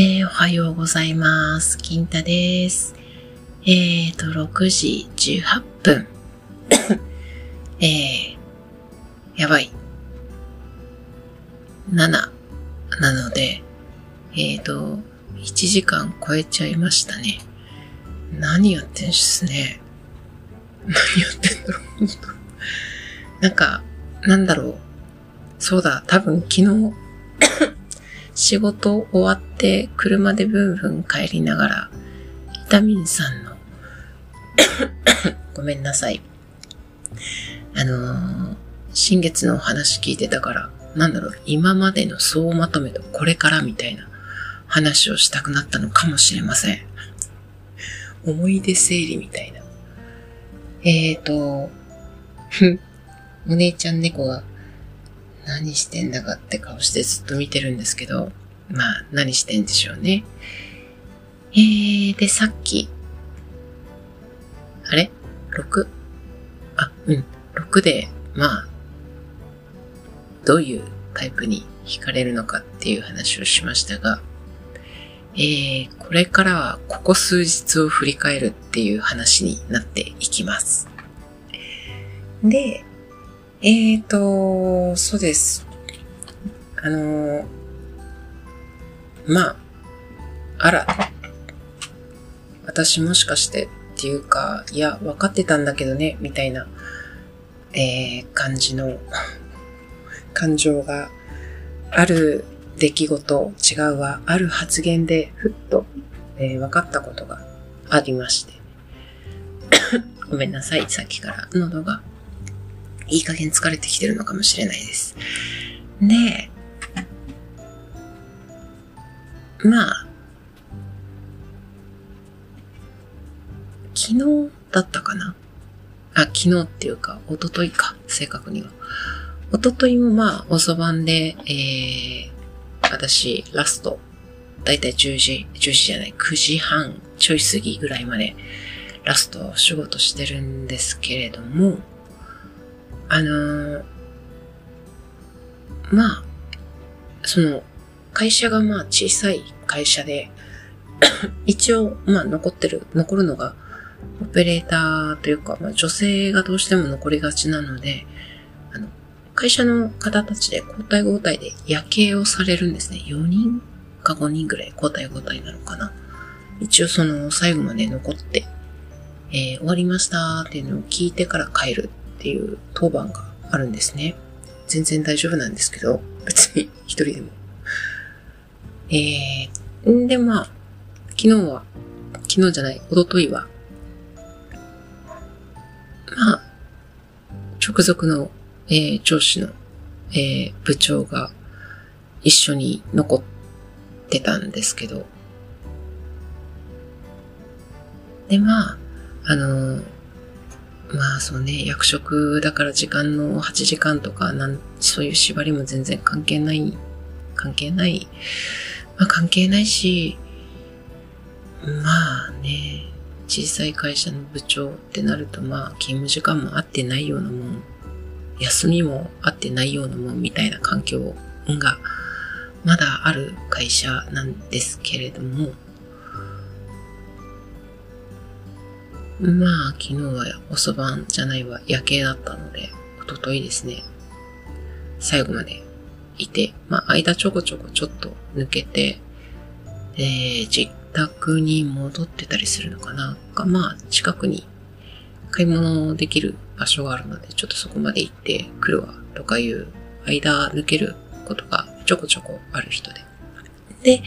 えー、おはようございます。金太です。えーと、6時18分。えー、やばい。7なので、えーと、1時間超えちゃいましたね。何やってんすね。何やってんだろう、なんか、なんだろう。そうだ、多分昨日、仕事終わって車でブンブン帰りながら、ビタミンさんのごめんなさい。あのー、新月のお話聞いてたから、なんだろう、今までの総まとめとこれからみたいな話をしたくなったのかもしれません。思い出整理みたいな。えーと、お姉ちゃん猫が何してんだかって顔してずっと見てるんですけど、まあ何してんでしょうね。えー、で、さっき、あれ ?6? あ、うん。6で、まあ、どういうタイプに惹かれるのかっていう話をしましたが、えー、これからはここ数日を振り返るっていう話になっていきます。で、えーと、そうです。あの、まあ、あら、私もしかしてっていうか、いや、分かってたんだけどね、みたいな、えー、感じの感情がある出来事、違うわ、ある発言で、ふっと、えー分かったことがありまして。ごめんなさい、さっきから喉がいい加減疲れてきてるのかもしれないです。で、まあ、昨日だったかな？あ、昨日っていうか、一昨日か、正確には。一昨日もまあ、遅番で、えー、私、ラスト、だいたい10時、10時じゃない、9時半ちょい過ぎぐらいまで、ラスト仕事してるんですけれども、あのーまあ、その、会社がまあ小さい会社で、一応、まあ残ってる、残るのが、オペレーターというか、まあ女性がどうしても残りがちなので、あの、会社の方たちで交代交代で夜景をされるんですね。4人か5人ぐらい交代交代なのかな。一応その最後まで残って、えー終わりましたっていうのを聞いてから帰るっていう当番があるんですね。全然大丈夫なんですけど、別に一人でも。えー、んでまあ、昨日は、昨日じゃない、一昨日は、まあ、直属の、えー上司の、えー部長が一緒に残ってたんですけど、で、まあ、あのーまあそうね、役職だから時間の8時間とか、なん、そういう縛りも全然関係ない、関係ない。まあ関係ないし、まあね、小さい会社の部長ってなるとまあ勤務時間も合ってないようなもん、休みも合ってないようなもんみたいな環境がまだある会社なんですけれども、まあ、昨日は遅番じゃないわ、夜景だったので、一昨日ですね、最後までいて、まあ、間ちょこちょこちょっと抜けて、えー、自宅に戻ってたりするのかな。が、まあ、近くに買い物できる場所があるので、ちょっとそこまで行ってくるわ、とかいう間抜けることがちょこちょこある人で。で、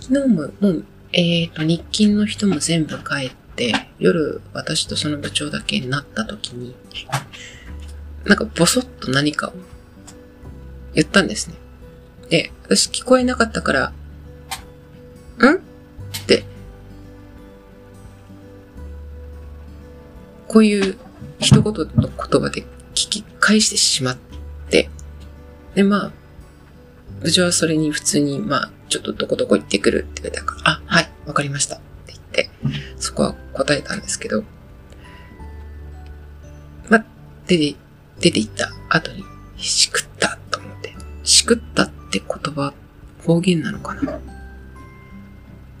昨日ももう、えっ、と、日勤の人も全部帰って、夜私とその部長だけになった時に、なんかボソッと何かを言ったんですね。で、私聞こえなかったから、ん？って、こういう一言の言葉で聞き返してしまって、で、まあ、部長はそれに普通に、まあ、ちょっとどこどこ行ってくるって言われたから、あ、はい、わかりましたって言って、そこは答えたんですけど、ま、出て、出て行った後に、しくったと思って、しくったって言葉、方言なのかな？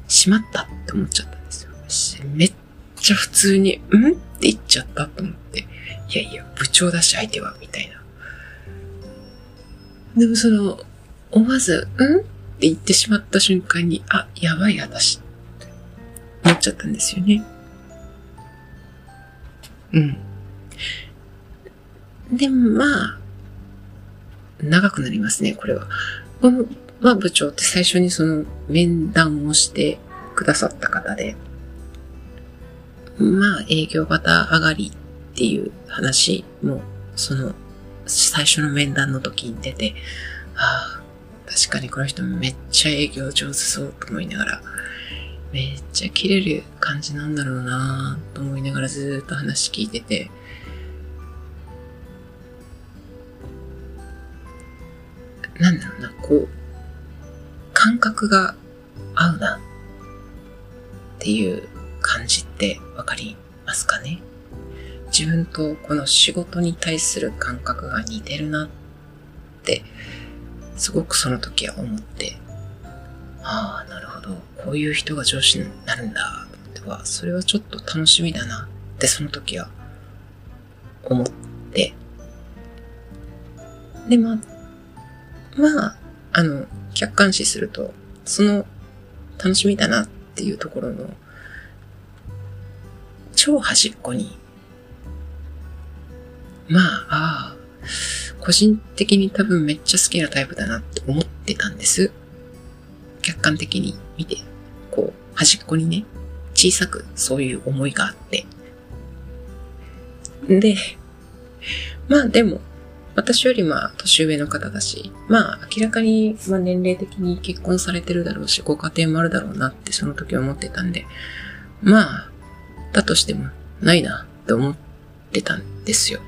しまったって思っちゃったんですよ。めっちゃ普通に、ん？って言っちゃったと思って。いやいや、部長だし相手は、みたいな。でもその、思わず、ん？って言ってしまった瞬間に、あ、やばい私。って思っちゃったんですよね。うん。でまあ、長くなりますね、これは。この、まあ部長って最初にその面談をしてくださった方で、まあ営業型上がりっていう話も、その最初の面談の時に出て、ああ、確かにこの人めっちゃ営業上手そうと思いながら、めっちゃ切れる感じなんだろうなと思いながらずっと話聞いてて、なんだろうな、こう、感覚が合うなっていう感じってわかりますかね？自分とこの仕事に対する感覚が似てるなってすごくその時は思って、ああ、なるほど。こういう人が上司になるんだ、と思っては、それはちょっと楽しみだなってその時は思って、で、まあ、まあ、あの、客観視すると、その楽しみだなっていうところの超端っこに、まあ、ああ、個人的に多分めっちゃ好きなタイプだなって思ってたんです。客観的に見て、端っこにね、小さくそういう思いがあって。で、まあでも、私よりまあ年上の方だし、まあ明らかにまあ年齢的に結婚されてるだろうし、ご家庭もあるだろうなってその時思ってたんで、まあ、だとしてもないなって思ってたんですよ。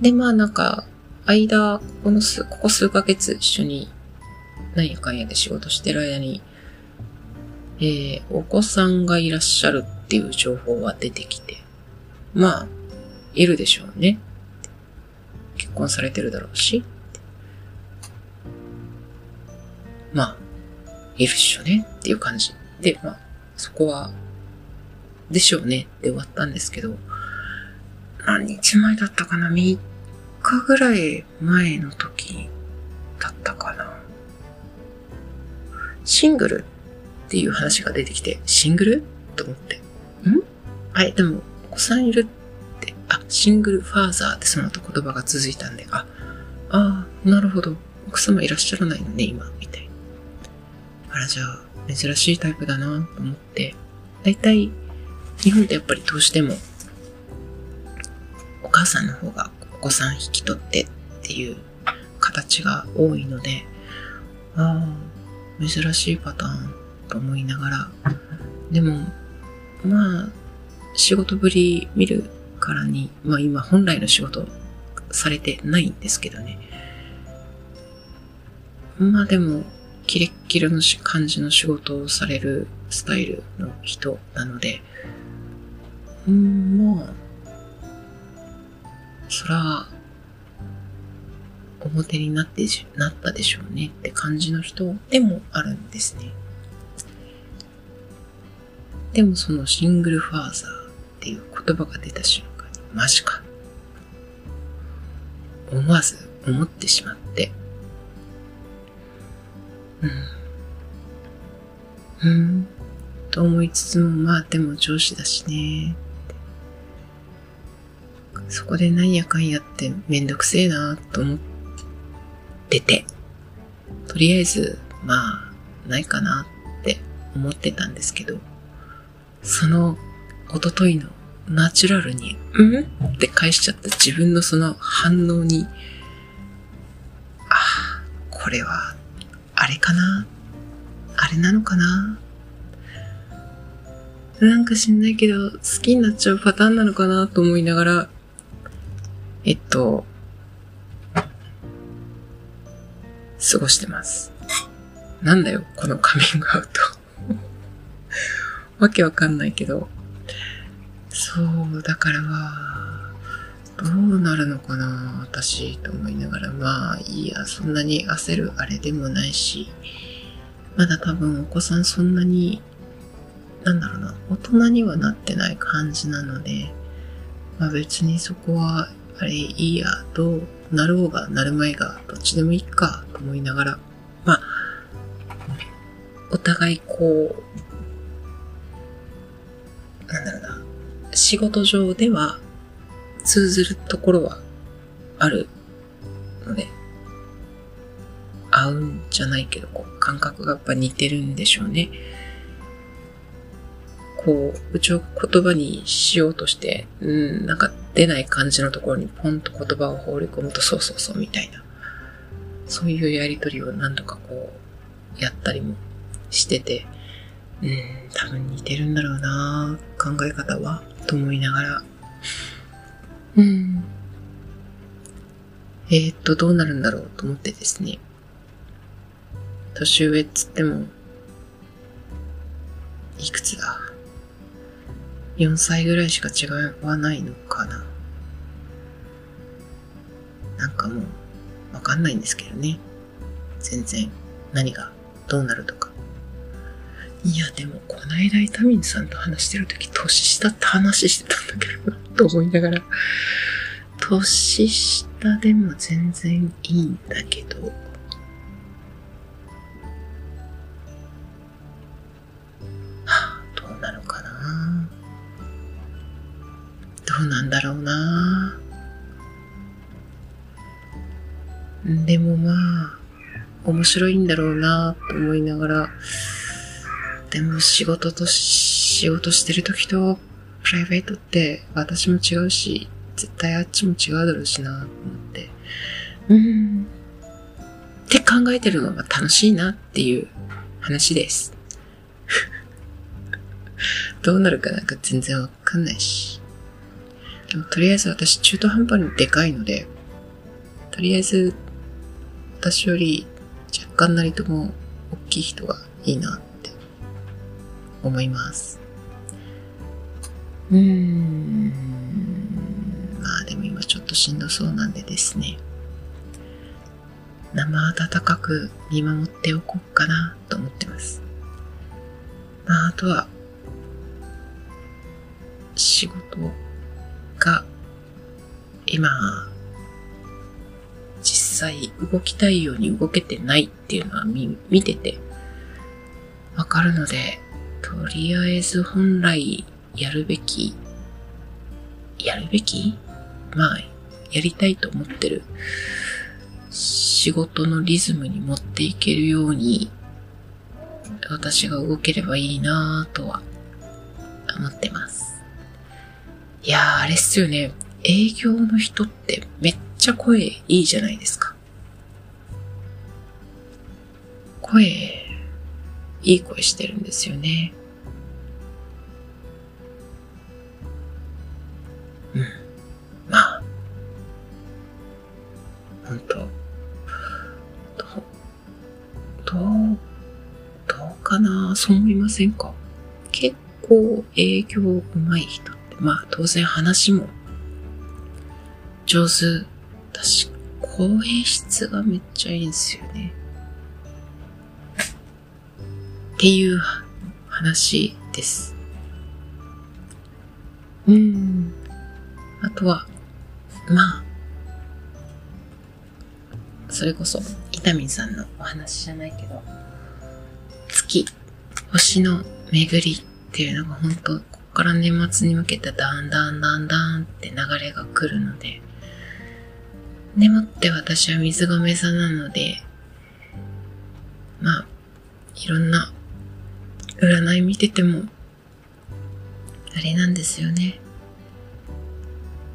で、まあなんか、間、この数、ここ数ヶ月一緒に、何やかんやで仕事してる間に、えー、お子さんがいらっしゃるっていう情報は出てきて、まあ、いるでしょうね。結婚されてるだろうし。まあ、いるっしょねっていう感じ。で、まあ、そこは、でしょうねって終わったんですけど、何日前だったかな ?3 日ぐらい前の時だったかな。シングルっていう話が出てきて、シングル？と思って。ん？はい、でも、お子さんいるって、あ、シングルファーザーってその後言葉が続いたんで、あ、ああ、なるほど。奥様いらっしゃらないのね、今、みたいな。あら、じゃあ、珍しいタイプだなと思って、だいたい、日本ってやっぱりどうしても、お母さんの方が子さん引き取ってっていう形が多いので、ああ、珍しいパターンと思いながら、でも、まあ、仕事ぶり見るからに、まあ今本来の仕事されてないんですけどね。まあでも、キレッキレの感じの仕事をされるスタイルの人なので、うん、まあ、そら、表になってなったでしょうねって感じの人でもあるんですね。でもそのシングルファーザーっていう言葉が出た瞬間に、マジか。思わず思ってしまって、うん。うん。と思いつつも、まあでも上司だしね。そこでなんやかんやってめんどくせえなと思ってて、とりあえず、まあ、ないかなって思ってたんですけど、その、おとといのナチュラルに、うん？って返しちゃった自分のその反応に、ああ、これは、あれかな？あれなのかな？なんか知んないけど、好きになっちゃうパターンなのかなと思いながら、えっと、過ごしてます。なんだよ、このカミングアウト わけわかんないけど。そう、だからは、どうなるのかな、私、と思いながら、まあ、いいや、そんなに焦るあれでもないし、まだ多分お子さんそんなに、なんだろうな、大人にはなってない感じなので、まあ別にそこは、あれいいや、どうなろうがなるまいが、どっちでもいいかと思いながら、まあ、お互いこう、なんだろうな、仕事上では通ずるところはあるので、合うんじゃないけど、こう、感覚がやっぱ似てるんでしょうね。こう、うちを言葉にしようとして、うん、なんか出ない感じのところにポンと言葉を放り込むと、そうそうそうみたいな。そういうやりとりを何度かこう、やったりもしてて、うん、多分似てるんだろうな考え方は、と思いながら、うん。えー、っと、どうなるんだろうと思ってですね。年上っつっても、いくつだ ?4 歳ぐらいしか違わないのかななんかもう、わかんないんですけどね。全然、何がどうなるとか。いや、でも、こないだイタミンさんと話してるとき、年下って話してたんだけどな、と思いながら。年下でも全然いいんだけど、どうなのかなどうなんだろうなでもまあ、面白いんだろうなと思いながら、でも仕事と仕事してる時とプライベートって私も違うし、絶対あっちも違うだろうしなと思って。うん。って考えてるのが楽しいなっていう話です。どうなるかなんか全然わかんないし。でもとりあえず私中途半端にでかいので、とりあえず私より若干なりとも大きい人がいいなって思います。うーん。まあでも今ちょっとしんどそうなんでですね。生温かく見守っておこうかなと思ってます。まああとは仕事が今実際動きたいように動けてないっていうのは見見ててわかるのでとりあえず本来やるべきやるべき？まあやりたいと思ってる仕事のリズムに持っていけるように私が動ければいいなぁとは思ってます。いやー、あれっすよね。営業の人ってめっちゃ声いいじゃないですか。声、いい声してるんですよね。うん。まあ、ほんと、ど、どう、どうかなそう思いませんか？結構営業上手い人まあ当然話も上手だし、声質がめっちゃいいんですよね。っていう話です。うん。あとは、まあ、それこそ、伊丹さんのお話じゃないけど、月、星の巡りっていうのが本当から年末に向けてだんだんだんだんって流れが来るので、でもって私は水亀座なので、まあ、いろんな占い見てても、あれなんですよね。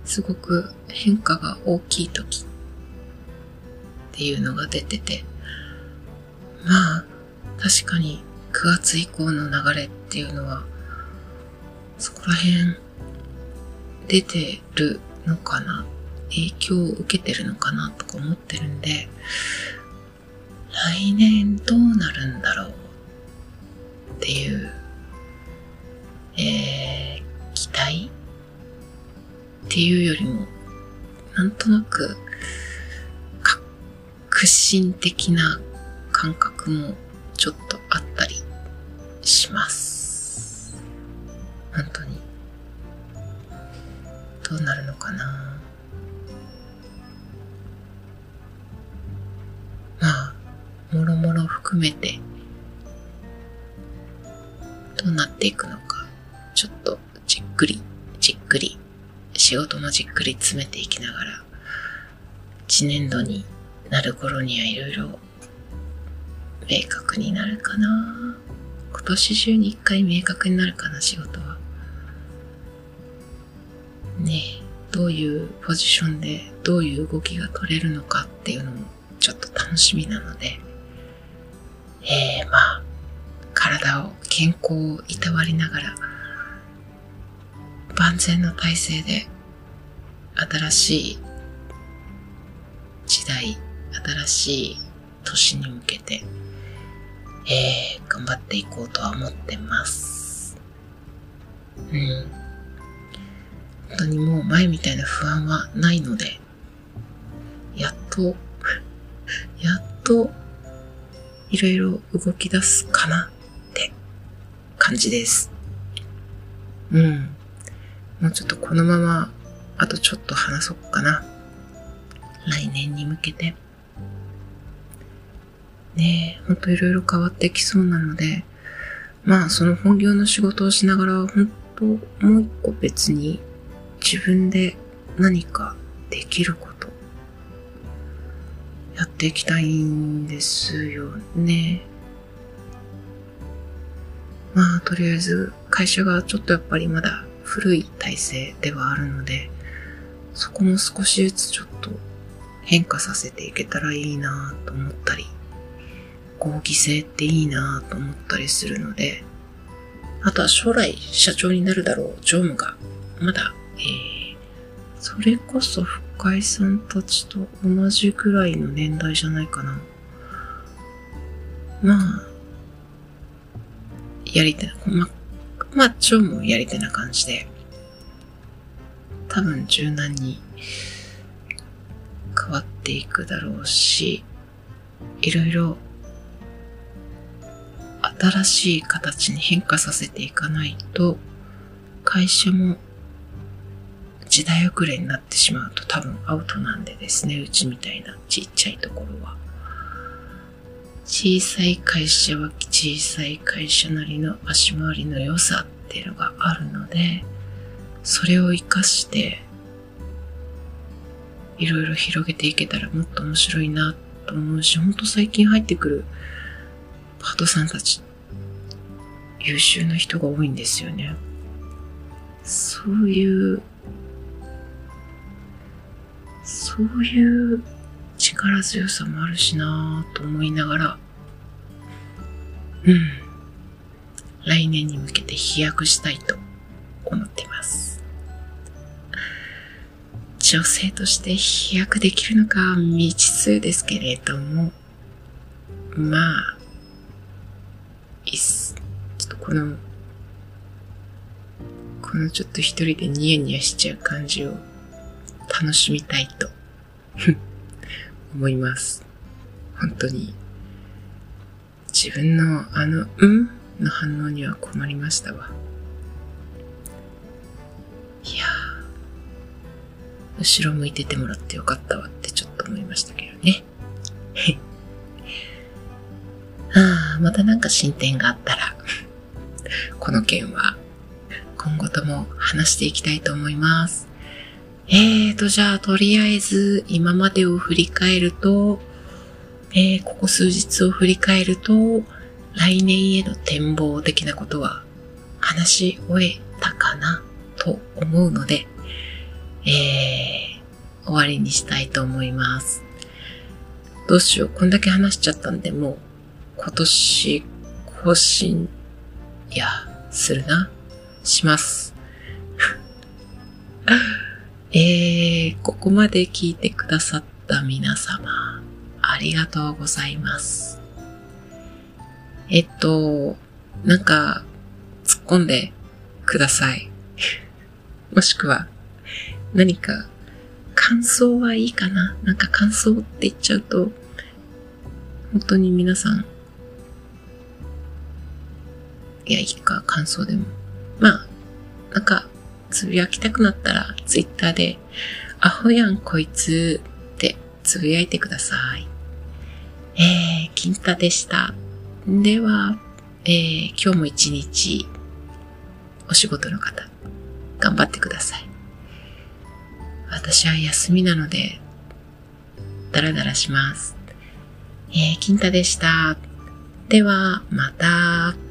すごく変化が大きい時っていうのが出てて、まあ、確かに9月以降の流れっていうのは、そこら辺出てるのかな？影響を受けてるのかなとか思ってるんで、来年どうなるんだろうっていう、えー、期待っていうよりも、なんとなく、革新的な感覚もちょっとあったりします。どうなるのかな？まあ、もろもろ含めて、どうなっていくのか、ちょっとじっくり、じっくり、仕事もじっくり詰めていきながら、一年度になる頃にはいろいろ明確になるかな。今年中に一回明確になるかな仕事は。ねどういうポジションでどういう動きが取れるのかっていうのもちょっと楽しみなのでえー、まあ体を健康をいたわりながら万全の体制で新しい時代新しい年に向けてえー、頑張っていこうとは思ってます。うん。本当にもう前みたいな不安はないので、やっと、やっと、いろいろ動き出すかなって感じです。うん。もうちょっとこのまま、あとちょっと話そうかな。来年に向けて。ねえほんといろいろ変わってきそうなので、まあその本業の仕事をしながら、本当もう一個別に自分で何かできること、やっていきたいんですよね。まあとりあえず会社がちょっとやっぱりまだ古い体制ではあるので、そこも少しずつちょっと変化させていけたらいいなと思ったり合議制っていいなと思ったりするので、あとは将来社長になるだろう常務が、まだ、えー、それこそ深井さんたちと同じくらいの年代じゃないかな。まあ、やりたい、ま、まあ、常務やりたいな感じで、多分柔軟に変わっていくだろうし、いろいろ新しい形に変化させていかないと、会社も時代遅れになってしまうと多分アウトなんでですね、うちみたいなちっちゃいところは。小さい会社は小さい会社なりの足回りの良さっていうのがあるので、それを活かして、いろいろ広げていけたらもっと面白いなと思うし、ほんと最近入ってくるパートさんたち優秀な人が多いんですよね。そういう、そういう力強さもあるしなぁと思いながら、うん。来年に向けて飛躍したいと思っています。女性として飛躍できるのか未知数ですけれども、まあ、いっす。ちょっとこの、このちょっと一人でニヤニヤしちゃう感じを楽しみたいと 思います。本当に。自分のあの、うん？の反応には困りましたわ。いや後ろ向いててもらってよかったわってちょっと思いましたけどね。ああ、またなんか進展があったら この件は今後とも話していきたいと思います。えーと、じゃあ、とりあえず今までを振り返ると、えー、ここ数日を振り返ると、来年への展望的なことは話し終えたかなと思うので、えー、終わりにしたいと思います。どうしよう、こんだけ話しちゃったんで、もう今年更新いや、するな。します。えー、ここまで聞いてくださった皆様、ありがとうございます。えっと、なんか、突っ込んでください。もしくは、何か、感想はいいかな？なんか感想って言っちゃうと、本当に皆さんいや、いいか、感想でも。まあ、なんか、つぶやきたくなったら、ツイッターで、アホやんこいつってつぶやいてください。えー、金太でした。では、えー、今日も一日、お仕事の方、頑張ってください。私は休みなので、ダラダラします。えー、金太でした。では、また。